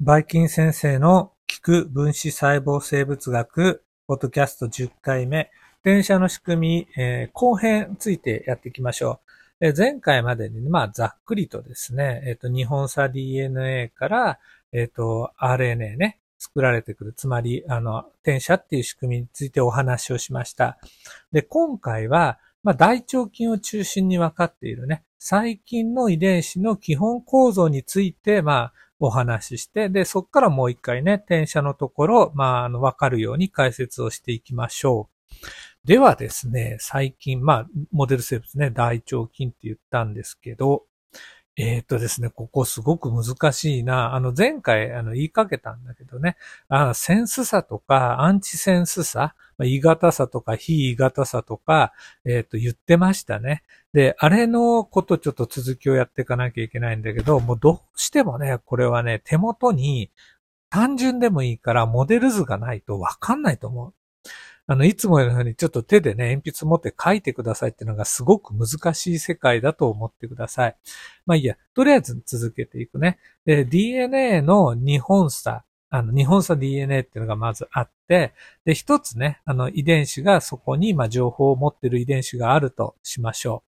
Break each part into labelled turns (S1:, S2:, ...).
S1: バイキン先生の聞く分子細胞生物学、ポッドキャスト10回目、電車の仕組み、えー、後編についてやっていきましょう。えー、前回までに、まあ、ざっくりとですね、えっ、ー、と、日本差 DNA から、えっ、と、RNA ね、作られてくる。つまり、あの、転写っていう仕組みについてお話をしました。で、今回は、まあ、大腸菌を中心に分かっているね、細菌の遺伝子の基本構造について、まあ、お話しして、で、そこからもう一回ね、転写のところ、まあ、あの、わかるように解説をしていきましょう。ではですね、最近、まあ、モデル生物ね、大腸菌って言ったんですけど、えっ、とですね、ここすごく難しいな。あの、前回、あの、言いかけたんだけどね、あセンスさとか、アンチセンスさ、まあ、異型さとか、非異型さとか、えっ、と、言ってましたね。で、あれのことちょっと続きをやっていかなきゃいけないんだけど、もうどうしてもね、これはね、手元に単純でもいいからモデル図がないとわかんないと思う。あの、いつものようにちょっと手でね、鉛筆持って書いてくださいっていうのがすごく難しい世界だと思ってください。まあいいや、とりあえず続けていくね。で、DNA の日本差、あの、日本差 DNA っていうのがまずあって、で、一つね、あの、遺伝子がそこに、まあ、情報を持ってる遺伝子があるとしましょ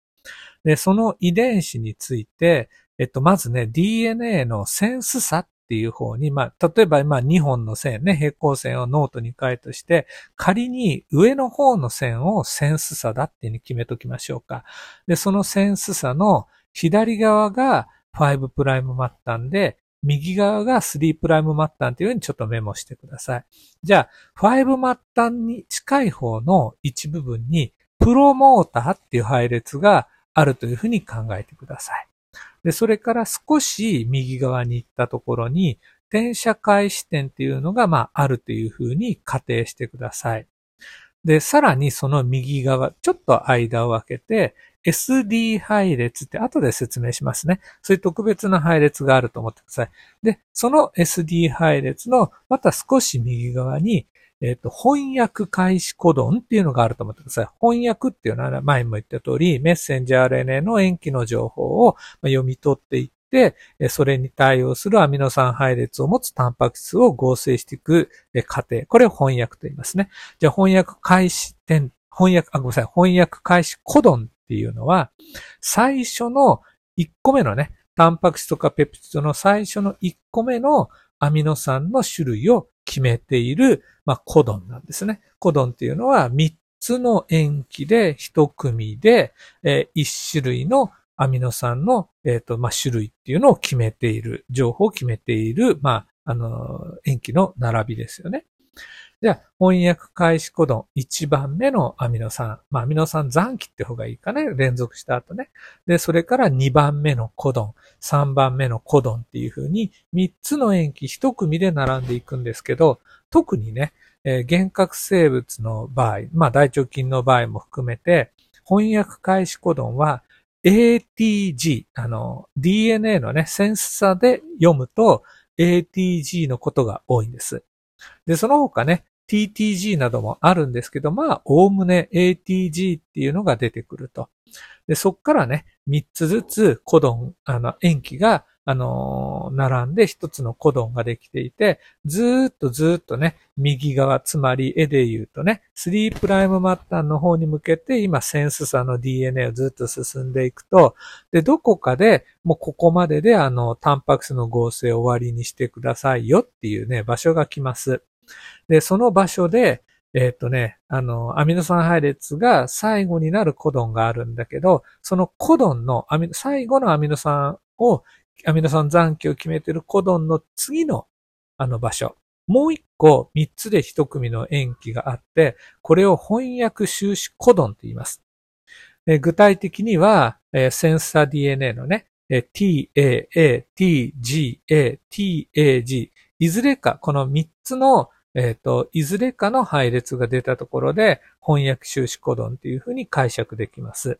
S1: う。で、その遺伝子について、えっと、まずね、DNA のセンス差っっていう方に、まあ、例えば今2本の線ね、平行線をノートに書いたとして、仮に上の方の線をセンス鎖だっていうに決めときましょうか。で、そのセンス鎖の左側が5プライム末端で、右側が3プライム末端というようにちょっとメモしてください。じゃあ、5末端に近い方の一部分に、プロモーターっていう配列があるというふうに考えてください。で、それから少し右側に行ったところに、転写開始点っていうのが、まあ、あるというふうに仮定してください。で、さらにその右側、ちょっと間を空けて、SD 配列って後で説明しますね。そういう特別な配列があると思ってください。で、その SD 配列のまた少し右側にえっ、ー、と、翻訳開始コドンっていうのがあると思ってください。翻訳っていうのは前も言った通り、メッセンジャー RNA の塩基の情報を読み取っていって、それに対応するアミノ酸配列を持つタンパク質を合成していく過程。これを翻訳と言いますね。じゃあ翻訳開始点、翻訳、あ、ごめんなさい。翻訳開始コドンっていうのは、最初の1個目のね、タンパク質とかペプチドの最初の1個目のアミノ酸の種類を決めている、まあ、コドンなんですね。コドンっていうのは3つの塩基で1組で、えー、1種類のアミノ酸の、え、ー、と、まあ、種類っていうのを決めている、情報を決めている、まあ、あの、塩基の並びですよね。じゃあ、翻訳開始コドン1番目のアミノ酸。まあ、アミノ酸残機って方がいいかね。連続した後ね。で、それから2番目のコドン、3番目のコドンっていう風に3つの塩基1組で並んでいくんですけど、特にね、えー、幻覚生物の場合、まあ、大腸菌の場合も含めて、翻訳開始コドンは ATG、あの、DNA のね、センス差で読むと ATG のことが多いんです。で、その他ね、TTG などもあるんですけど、まあ、おおむね ATG っていうのが出てくると。で、そっからね、3つずつコドン、あの、塩基が、あのー、並んで1つのコドンができていて、ずーっとずーっとね、右側、つまり絵で言うとね、3プライム末端の方に向けて、今、センス差の DNA をずっと進んでいくと、で、どこかで、もうここまでで、あの、タンパク質の合成を終わりにしてくださいよっていうね、場所が来ます。で、その場所で、えっ、とね、あの、アミノ酸配列が最後になるコドンがあるんだけど、そのコドンの、最後のアミノ酸を、アミノ酸残機を決めているコドンの次のあの場所。もう一個、三つで一組の塩基があって、これを翻訳収支コドンと言います。具体的には、センサー DNA のね、TAA、TGA、TAG、いずれか、この三つのえっ、ー、と、いずれかの配列が出たところで、翻訳収支コドンっていうふうに解釈できます。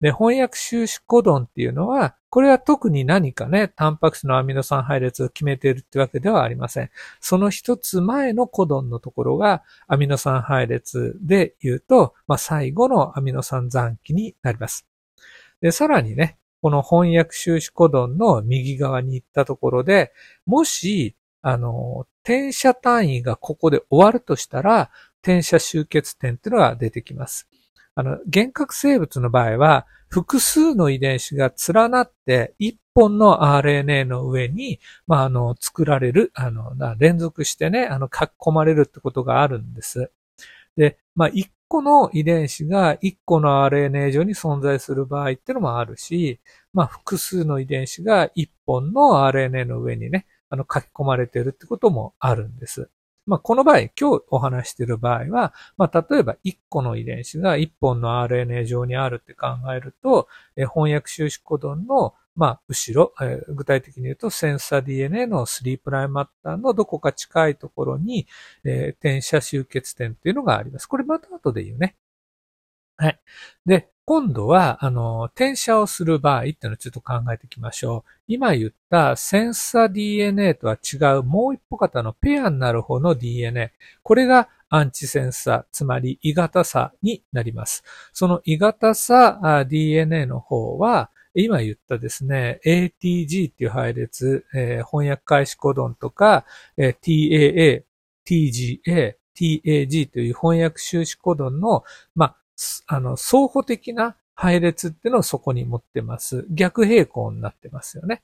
S1: で、翻訳収支コドンっていうのは、これは特に何かね、タンパク質のアミノ酸配列を決めているってわけではありません。その一つ前のコドンのところが、アミノ酸配列で言うと、まあ、最後のアミノ酸残機になります。で、さらにね、この翻訳収支コドンの右側に行ったところで、もしあの、転写単位がここで終わるとしたら、転写集結点っていうのが出てきます。あの、幻覚生物の場合は、複数の遺伝子が連なって一本の RNA の上に、まあ、あの、作られる、あの、連続してね、あの、書き込まれるってことがあるんです。で、まあ、一個の遺伝子が一個の RNA 上に存在する場合っていうのもあるし、まあ、複数の遺伝子が一本の RNA の上にね、あの、書き込まれているってこともあるんです。まあ、この場合、今日お話している場合は、まあ、例えば1個の遺伝子が1本の RNA 上にあるって考えると、え翻訳収縮コドンの、まあ、後ろ、えー、具体的に言うと、センサー DNA の3プライマッターのどこか近いところに、えー、転写集結点っていうのがあります。これまた後で言うね。はい。で、今度は、あの、転写をする場合っていうのをちょっと考えていきましょう。今言ったセンサ DNA とは違うもう一歩型のペアになる方の DNA。これがアンチセンサ、つまり異型差になります。その異型差 DNA の方は、今言ったですね、ATG っていう配列、えー、翻訳開始コドンとか、えー、TAA、TGA、TAG という翻訳収支コドンの、まあ、あの、相補的な配列っていうのをそこに持ってます。逆平行になってますよね。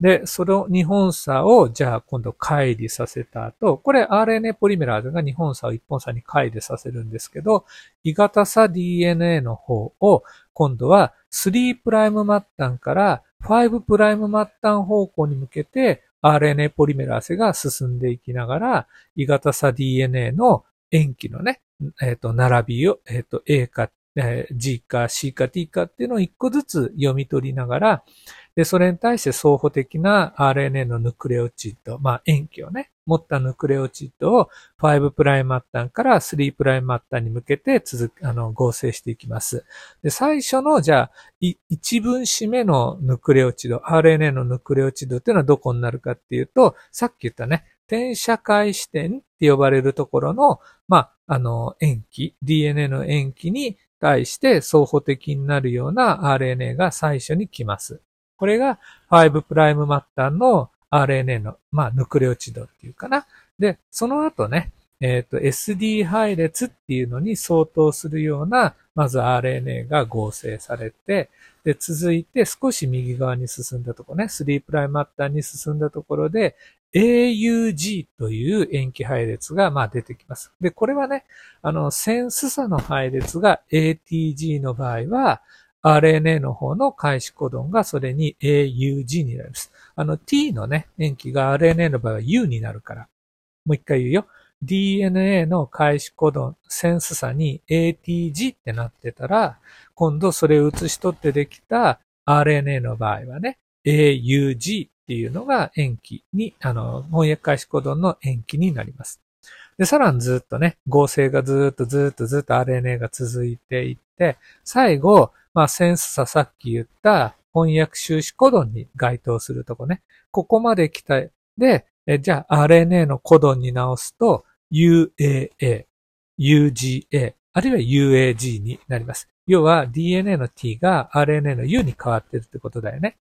S1: で、その2本差を、じゃあ今度乖離させた後、これ RNA ポリメラーゼが2本差を1本差に乖離させるんですけど、異型差 DNA の方を、今度は3プライム末端から5プライム末端方向に向けて RNA ポリメラーゼが進んでいきながら、異型差 DNA の塩基のね、えっ、ー、と、並びを、えっ、ー、と、A か、えー、G か C か T かっていうのを一個ずつ読み取りながら、で、それに対して相補的な RNA のヌクレオチッド、まあ、塩基をね、持ったヌクレオチッドを5プライム末端から3プライム末端に向けて続あの、合成していきます。で、最初の、じゃあ、一分子目のヌクレオチド、RNA のヌクレオチドっていうのはどこになるかっていうと、さっき言ったね、転写界視点って呼ばれるところの、まあ、あの、塩基、DNA の塩基に対して相補的になるような RNA が最初に来ます。これが5プライム末端の RNA の、まあ、ヌクレオチドっていうかな。で、その後ね、えっ、ー、と、SD 配列っていうのに相当するような、まず RNA が合成されて、で、続いて少し右側に進んだところね、3プライム末端に進んだところで、AUG という塩基配列が、まあ、出てきます。で、これはね、あの、センス差の配列が ATG の場合は、RNA の方の開始コドンがそれに AUG になります。あの T のね、塩基が RNA の場合は U になるから。もう一回言うよ。DNA の開始コドン、センス差に ATG ってなってたら、今度それを写し取ってできた RNA の場合はね、AUG っていうのが塩基に、あの、翻訳開始コドンの塩基になります。で、さらにずっとね、合成がずっとずっとずっと RNA が続いていって、最後、まあ、センス差さっき言った翻訳収支コドンに該当するとこね。ここまで来た。で、じゃあ RNA のコドンに直すと UAA、UGA、あるいは UAG になります。要は DNA の T が RNA の U に変わってるってことだよね。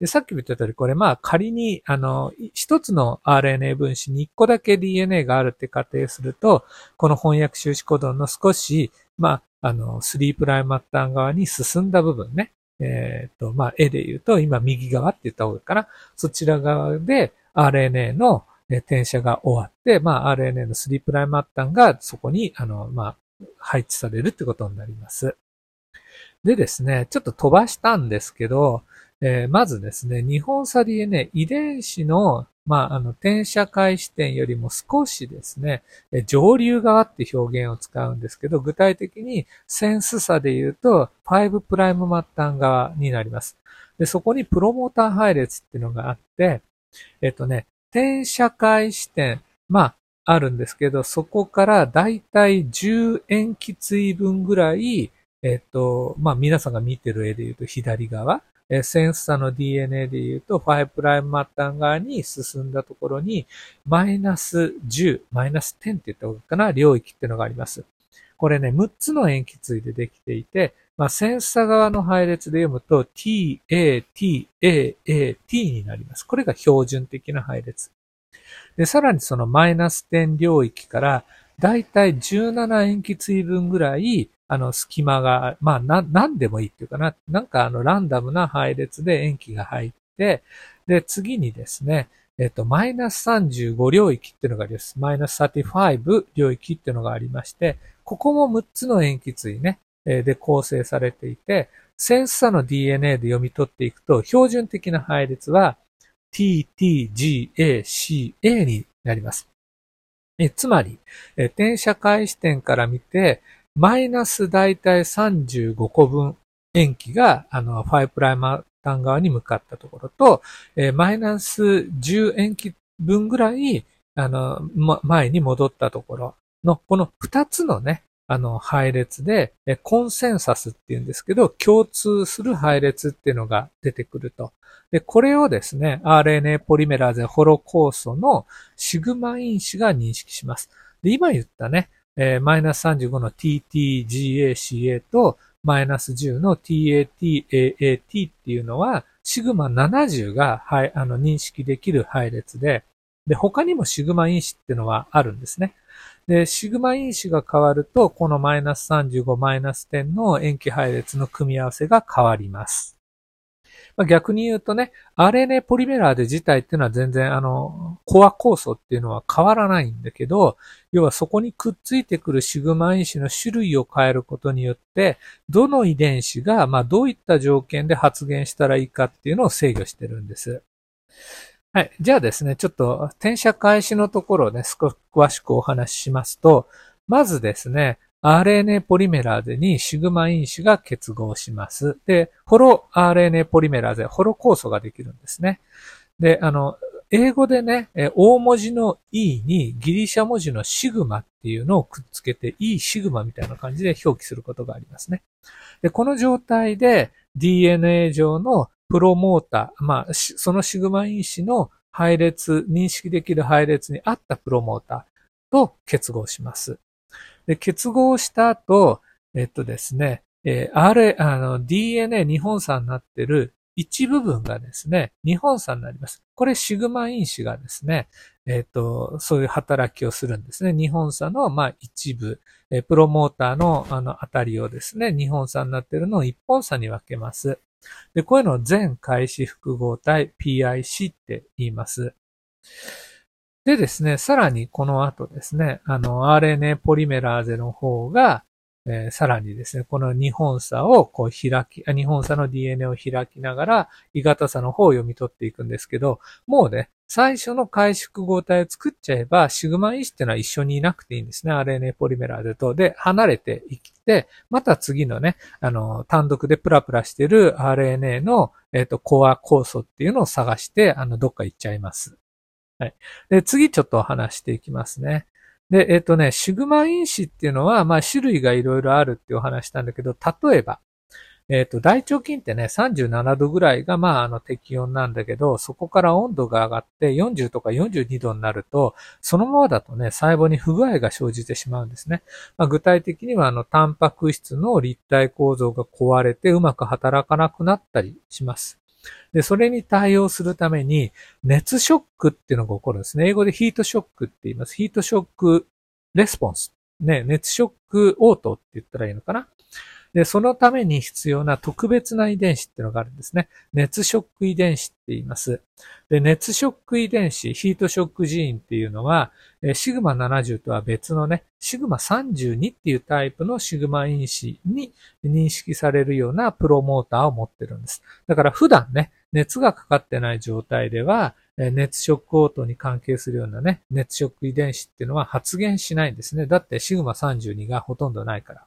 S1: で、さっきも言った通り、これまあ仮に、あの、一つの RNA 分子に一個だけ DNA があるって仮定すると、この翻訳収支コドンの少し、まあ、あの、3プライム末端側に進んだ部分ね。えっ、ー、と、まあ、絵で言うと、今右側って言った方がいいかな。そちら側で RNA の転写が終わって、まあ、RNA の3プライム末端がそこに、あの、まあ、配置されるってことになります。でですね、ちょっと飛ばしたんですけど、えー、まずですね、日本差 DNA 遺伝子のまあ、あの、転写開始点よりも少しですね、上流側って表現を使うんですけど、具体的にセンス差で言うと、5プライム末端側になります。で、そこにプロモーター配列っていうのがあって、えっとね、転写開始点、まあ、あるんですけど、そこからだいたい10塩基対分ぐらい、えっと、まあ、皆さんが見てる絵で言うと左側、えセンサーの DNA で言うと、5プライム末端側に進んだところに、マイナス10、マイナス10って言った方がいいかな、領域っていうのがあります。これね、6つの塩基対でできていて、まあ、センサ側の配列で読むと T, A, T, A, A, T になります。これが標準的な配列。で、さらにそのマイナス点領域から、だいたい17塩基対分ぐらい、あの、隙間が、まあ、な、なんでもいいっていうかな。なんかあの、ランダムな配列で塩基が入って、で、次にですね、えっと、マイナス35領域っていうのがあります。マイナス35領域っていうのがありまして、ここも6つの塩基対ね、で構成されていて、センス差の DNA で読み取っていくと、標準的な配列は TTGACA になります。つまり、転写開始点から見て、マイナスだいたい35個分塩基が、あの、5プライマー端側に向かったところと、マイナス10塩基分ぐらい、あの、前に戻ったところの、この2つのね、あの、配列で、コンセンサスって言うんですけど、共通する配列っていうのが出てくると。で、これをですね、RNA ポリメラーゼホロ酵素のシグマ因子が認識します。で、今言ったね、マイナス35の TTGACA とマイナス10の TATAAT っていうのは、シグマ70が、はい、あの、認識できる配列で、で、他にもシグマ因子っていうのはあるんですね。で、シグマ因子が変わると、このマイナス35、マイナス10の塩基配列の組み合わせが変わります。逆に言うとね、RNA ポリメラーゼ自体っていうのは全然あの、コア酵素っていうのは変わらないんだけど、要はそこにくっついてくるシグマ因子の種類を変えることによって、どの遺伝子が、まあどういった条件で発現したらいいかっていうのを制御してるんです。はい。じゃあですね、ちょっと転写開始のところをね、少し詳しくお話ししますと、まずですね、RNA ポリメラーゼにシグマ因子が結合します。で、ホロ RNA ポリメラーゼ、ホロ酵素ができるんですね。で、あの、英語でね、大文字の E にギリシャ文字のシグマっていうのをくっつけて E シグマみたいな感じで表記することがありますね。で、この状態で DNA 上のプロモーター、まあ、そのシグマ因子の配列、認識できる配列に合ったプロモーターと結合します。で、結合した後、えっとですね、えー、R、あの、DNA 日本産になってる一部分がですね、日本産になります。これシグマ因子がですね、えっ、ー、と、そういう働きをするんですね。日本産の、まあ、一部、えー、プロモーターの、あの、あたりをですね、日本産になっているのを一本差に分けます。で、こういうのを全開始複合体 PIC って言います。でですね、さらにこの後ですね、あの RNA ポリメラーゼの方が、えー、さらにですね、この日本差をこう開き、日本差の DNA を開きながら、異型差の方を読み取っていくんですけど、もうね、最初の回縮合体を作っちゃえば、シグマ因子っていうのは一緒にいなくていいんですね。RNA ポリメラーゼと。で、離れていって、また次のね、あの、単独でプラプラしてる RNA の、えっ、ー、と、コア酵素っていうのを探して、あの、どっか行っちゃいます。はい。で、次ちょっと話していきますね。で、えっ、ー、とね、シグマ因子っていうのは、まあ種類がいろいろあるってお話したんだけど、例えば、えっ、ー、と、大腸菌ってね、37度ぐらいが、まあ、あの、適温なんだけど、そこから温度が上がって40とか42度になると、そのままだとね、細胞に不具合が生じてしまうんですね。まあ、具体的には、あの、タンパク質の立体構造が壊れてうまく働かなくなったりします。で、それに対応するために、熱ショックっていうのが起こるんですね。英語でヒートショックって言います。ヒートショックレスポンス。ね、熱ショック応答って言ったらいいのかな？で、そのために必要な特別な遺伝子っていうのがあるんですね。熱ショック遺伝子って言います。で、熱ショック遺伝子、ヒートショックジーンっていうのは、シグマ70とは別のね、シグマ32っていうタイプのシグマ因子に認識されるようなプロモーターを持ってるんです。だから普段ね、熱がかかってない状態では、熱ショック応答に関係するようなね、熱ショック遺伝子っていうのは発現しないんですね。だってシグマ32がほとんどないから。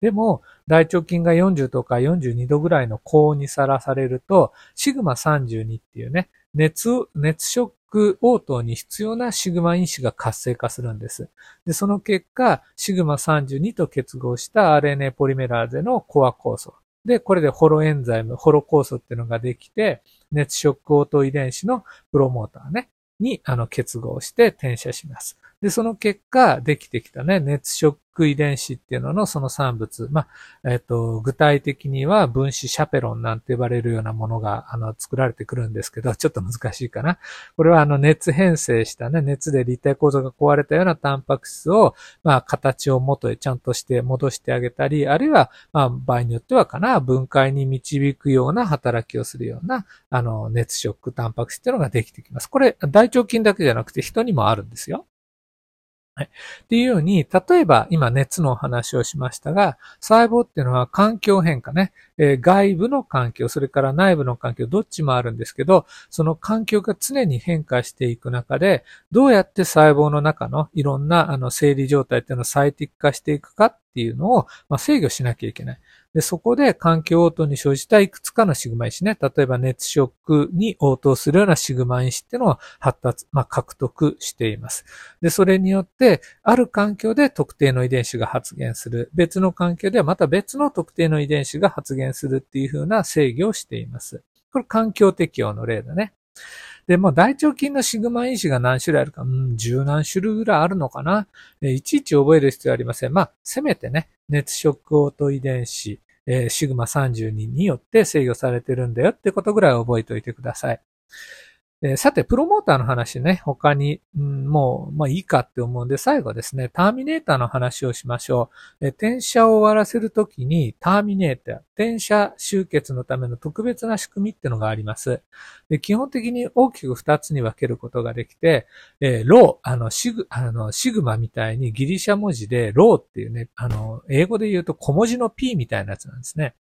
S1: でも、大腸菌が40とか42度ぐらいの高温にさらされると、シグマ32っていうね、熱、熱ショック応答に必要なシグマ因子が活性化するんです。で、その結果、シグマ32と結合した RNA ポリメラーゼのコア酵素。で、これでホロエンザイム、ホロ酵素っていうのができて、熱ショック応答遺伝子のプロモーターね、に、あの、結合して転写します。で、その結果、できてきたね、熱ショック遺伝子っていうののその産物。まあ、えっ、と、具体的には分子シャペロンなんて呼ばれるようなものが、あの、作られてくるんですけど、ちょっと難しいかな。これはあの、熱変性したね、熱で立体構造が壊れたようなタンパク質を、まあ、形を元へちゃんとして戻してあげたり、あるいは、まあ、場合によってはかな、分解に導くような働きをするような、あの、熱ショックタンパク質っていうのができてきます。これ、大腸菌だけじゃなくて人にもあるんですよ。はい。っていうように、例えば今熱のお話をしましたが、細胞っていうのは環境変化ね、えー、外部の環境、それから内部の環境、どっちもあるんですけど、その環境が常に変化していく中で、どうやって細胞の中のいろんなあの生理状態っていうのを最適化していくかっていうのを、まあ、制御しなきゃいけない。で、そこで環境応答に生じたいくつかのシグマ因子ね、例えば熱ショックに応答するようなシグマ因子っていうのを発達、まあ、獲得しています。で、それによって、ある環境で特定の遺伝子が発現する。別の環境ではまた別の特定の遺伝子が発現するっていう風な制御をしています。これ環境適応の例だね。で、も大腸菌のシグマ因子が何種類あるか、うん、十何種類ぐらいあるのかな。いちいち覚える必要はありません。まあ、せめてね、熱ショックオート遺伝子、えー、シグマ32によって制御されてるんだよってことぐらい覚えておいてください。え、さて、プロモーターの話ね、他に、うん、もう、まあいいかって思うんで、最後ですね、ターミネーターの話をしましょう。え、転写を終わらせるときに、ターミネーター、転写集結のための特別な仕組みってのがあります。で基本的に大きく二つに分けることができて、えー、ロー、あの、シグ、あの、シグマみたいにギリシャ文字で、ローっていうね、あの、英語で言うと小文字の P みたいなやつなんですね。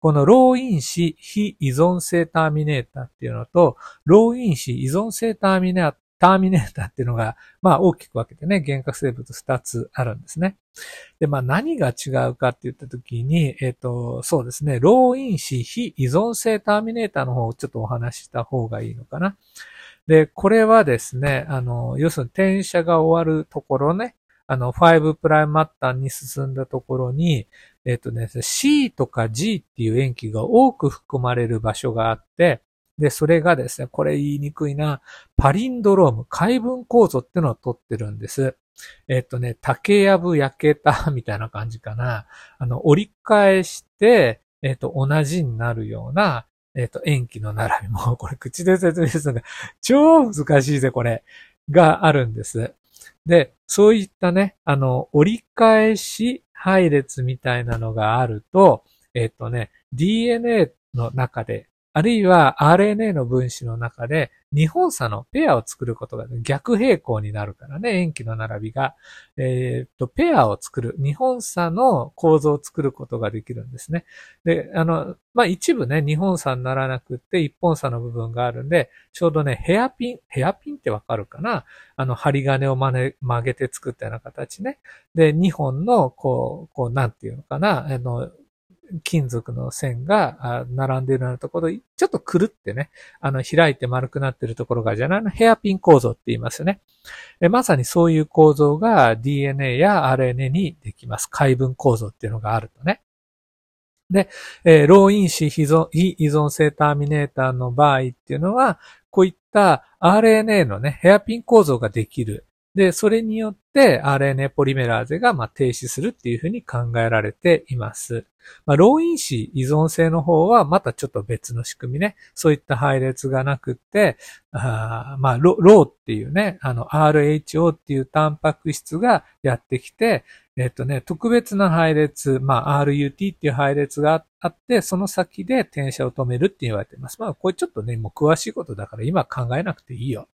S1: このロー因子非依存性ターミネーターっていうのと、ロー因子依存性ターミネーターターミネーターっていうのが、まあ大きく分けてね、原核生物二つあるんですね。で、まあ何が違うかって言ったときに、えっ、ー、と、そうですね、ロー因子非依存性ターミネーターの方をちょっとお話しした方がいいのかな。で、これはですね、あの、要するに転写が終わるところね、あの、5プライムマッタンに進んだところに、えっ、とね、C とか G っていう塩基が多く含まれる場所があって、で、それがですね、これ言いにくいな、パリンドローム、解分構造っていうのを取ってるんです。えっ、とね、竹やぶ焼けたみたいな感じかな。あの、折り返して、えっ、と、同じになるような、えっ、と、塩基の並びも、これ口で説明するのが超難しいぜ、これ。があるんです。で、そういったね、あの、折り返し配列みたいなのがあると、えっ、とね、DNA の中で、あるいは RNA の分子の中で日本差のペアを作ることが逆平行になるからね、塩基の並びが。えっ、と、ペアを作る、日本差の構造を作ることができるんですね。で、あの、まあ、一部ね、日本差にならなくって一本差の部分があるんで、ちょうどね、ヘアピン、ヘアピンってわかるかな？あの、針金を曲げて作ったような形ね。で、2本の、こう、こう、なんていうのかな、あの、金属の線が並んでいるようなところ、ちょっとくるってね、あの、開いて丸くなっているところが、じゃない？のヘアピン構造って言いますよね。まさにそういう構造が DNA や RNA にできます。解分構造っていうのがあるとね。で、えー、ロー因子非依存性ターミネーターの場合っていうのは、こういった RNA のね、ヘアピン構造ができる。で、それによって RNA ポリメラーゼがま停止するっていうふうに考えられています。まあ、ロー因子依存性の方はまたちょっと別の仕組みね。そういった配列がなくって、あまあロ、ローっていうね、あの RHO っていうタンパク質がやってきて、えっとね、特別な配列、まあ、RUT っていう配列があって、その先で転写を止めるって言われています。まあ、これちょっとね、もう詳しいことだから今考えなくていいよ。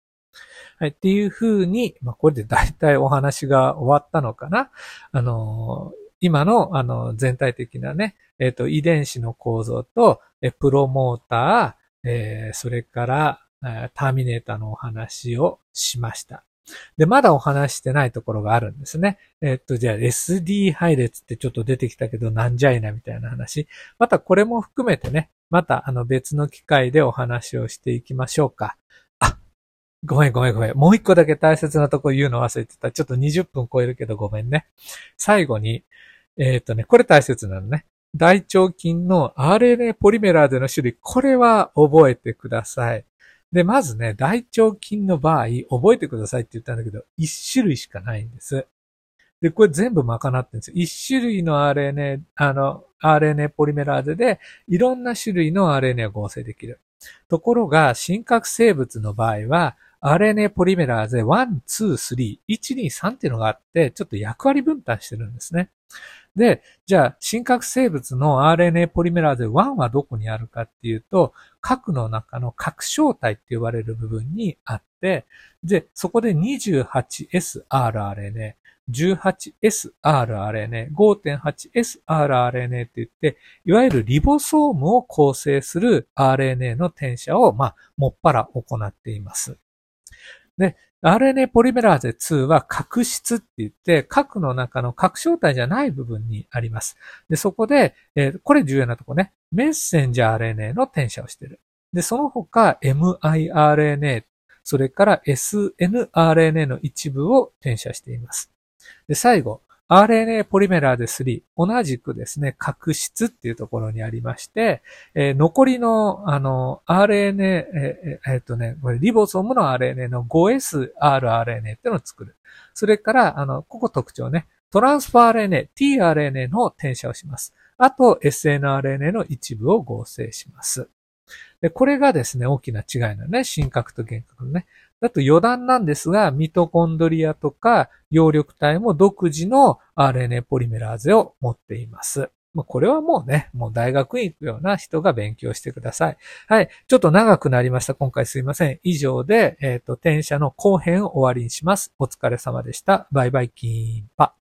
S1: はい。っていうふうに、まあ、これで大体お話が終わったのかな。あの、今の、あの、全体的なね、えっ、ー、と、遺伝子の構造と、えプロモーター、えー、それから、ターミネーターのお話をしました。で、まだお話してないところがあるんですね。えっと、じゃあ SD 配列ってちょっと出てきたけどなんじゃいなみたいな話。またこれも含めてね、またあの別の機会でお話をしていきましょうか。ごめんごめんごめん。もう一個だけ大切なとこ言うの忘れてた。ちょっと20分超えるけどごめんね。最後に、えっ、ー、とね、これ大切なのね。大腸菌の RNA ポリメラーゼの種類、これは覚えてください。で、まずね、大腸菌の場合、覚えてくださいって言ったんだけど、1種類しかないんです。で、これ全部賄ってるんですよ。一種類の RNA、あの、RNA ポリメラーゼで、いろんな種類の RNA を合成できる。ところが、真核生物の場合は、RNA ポリメラーゼ1、2、3、1、2、3っていうのがあって、ちょっと役割分担してるんですね。で、じゃあ、真核生物の RNA ポリメラーゼ1はどこにあるかっていうと、核の中の核小体って呼ばれる部分にあって、で、そこで 28sRRNA、18sRRNA、5.8sRRNA って言って、いわゆるリボソームを構成する RNA の転写を、まあ、もっぱら行っています。で、RNA ポリメラーゼ2は核質って言って、核の中の核小体じゃない部分にあります。で、そこで、えー、これ重要なとこね。メッセンジャー RNA の転写をしてる。で、その他 miRNA、それから snRNA の一部を転写しています。で、最後、RNA ポリメラーゼ3、同じくですね、核質っていうところにありまして、えー、残りの、あの、RNA、えー、えー、っとね、これリボソームの RNA の 5sRRNA っていうのを作る。それから、あの、ここ特徴ね、トランスファー RNA、tRNA の転写をします。あと、snRNA の一部を合成します。で、これがですね、大きな違いのね。真核と原核のね。あと余談なんですが、ミトコンドリアとか葉緑体も独自の RNA ポリメラーゼを持っています。まあこれはもうね、もう大学院行くような人が勉強してください。はい。ちょっと長くなりました。今回すいません。以上で、えっ、ー、と、転写の後編を終わりにします。お疲れ様でした。バイバイキーンパ。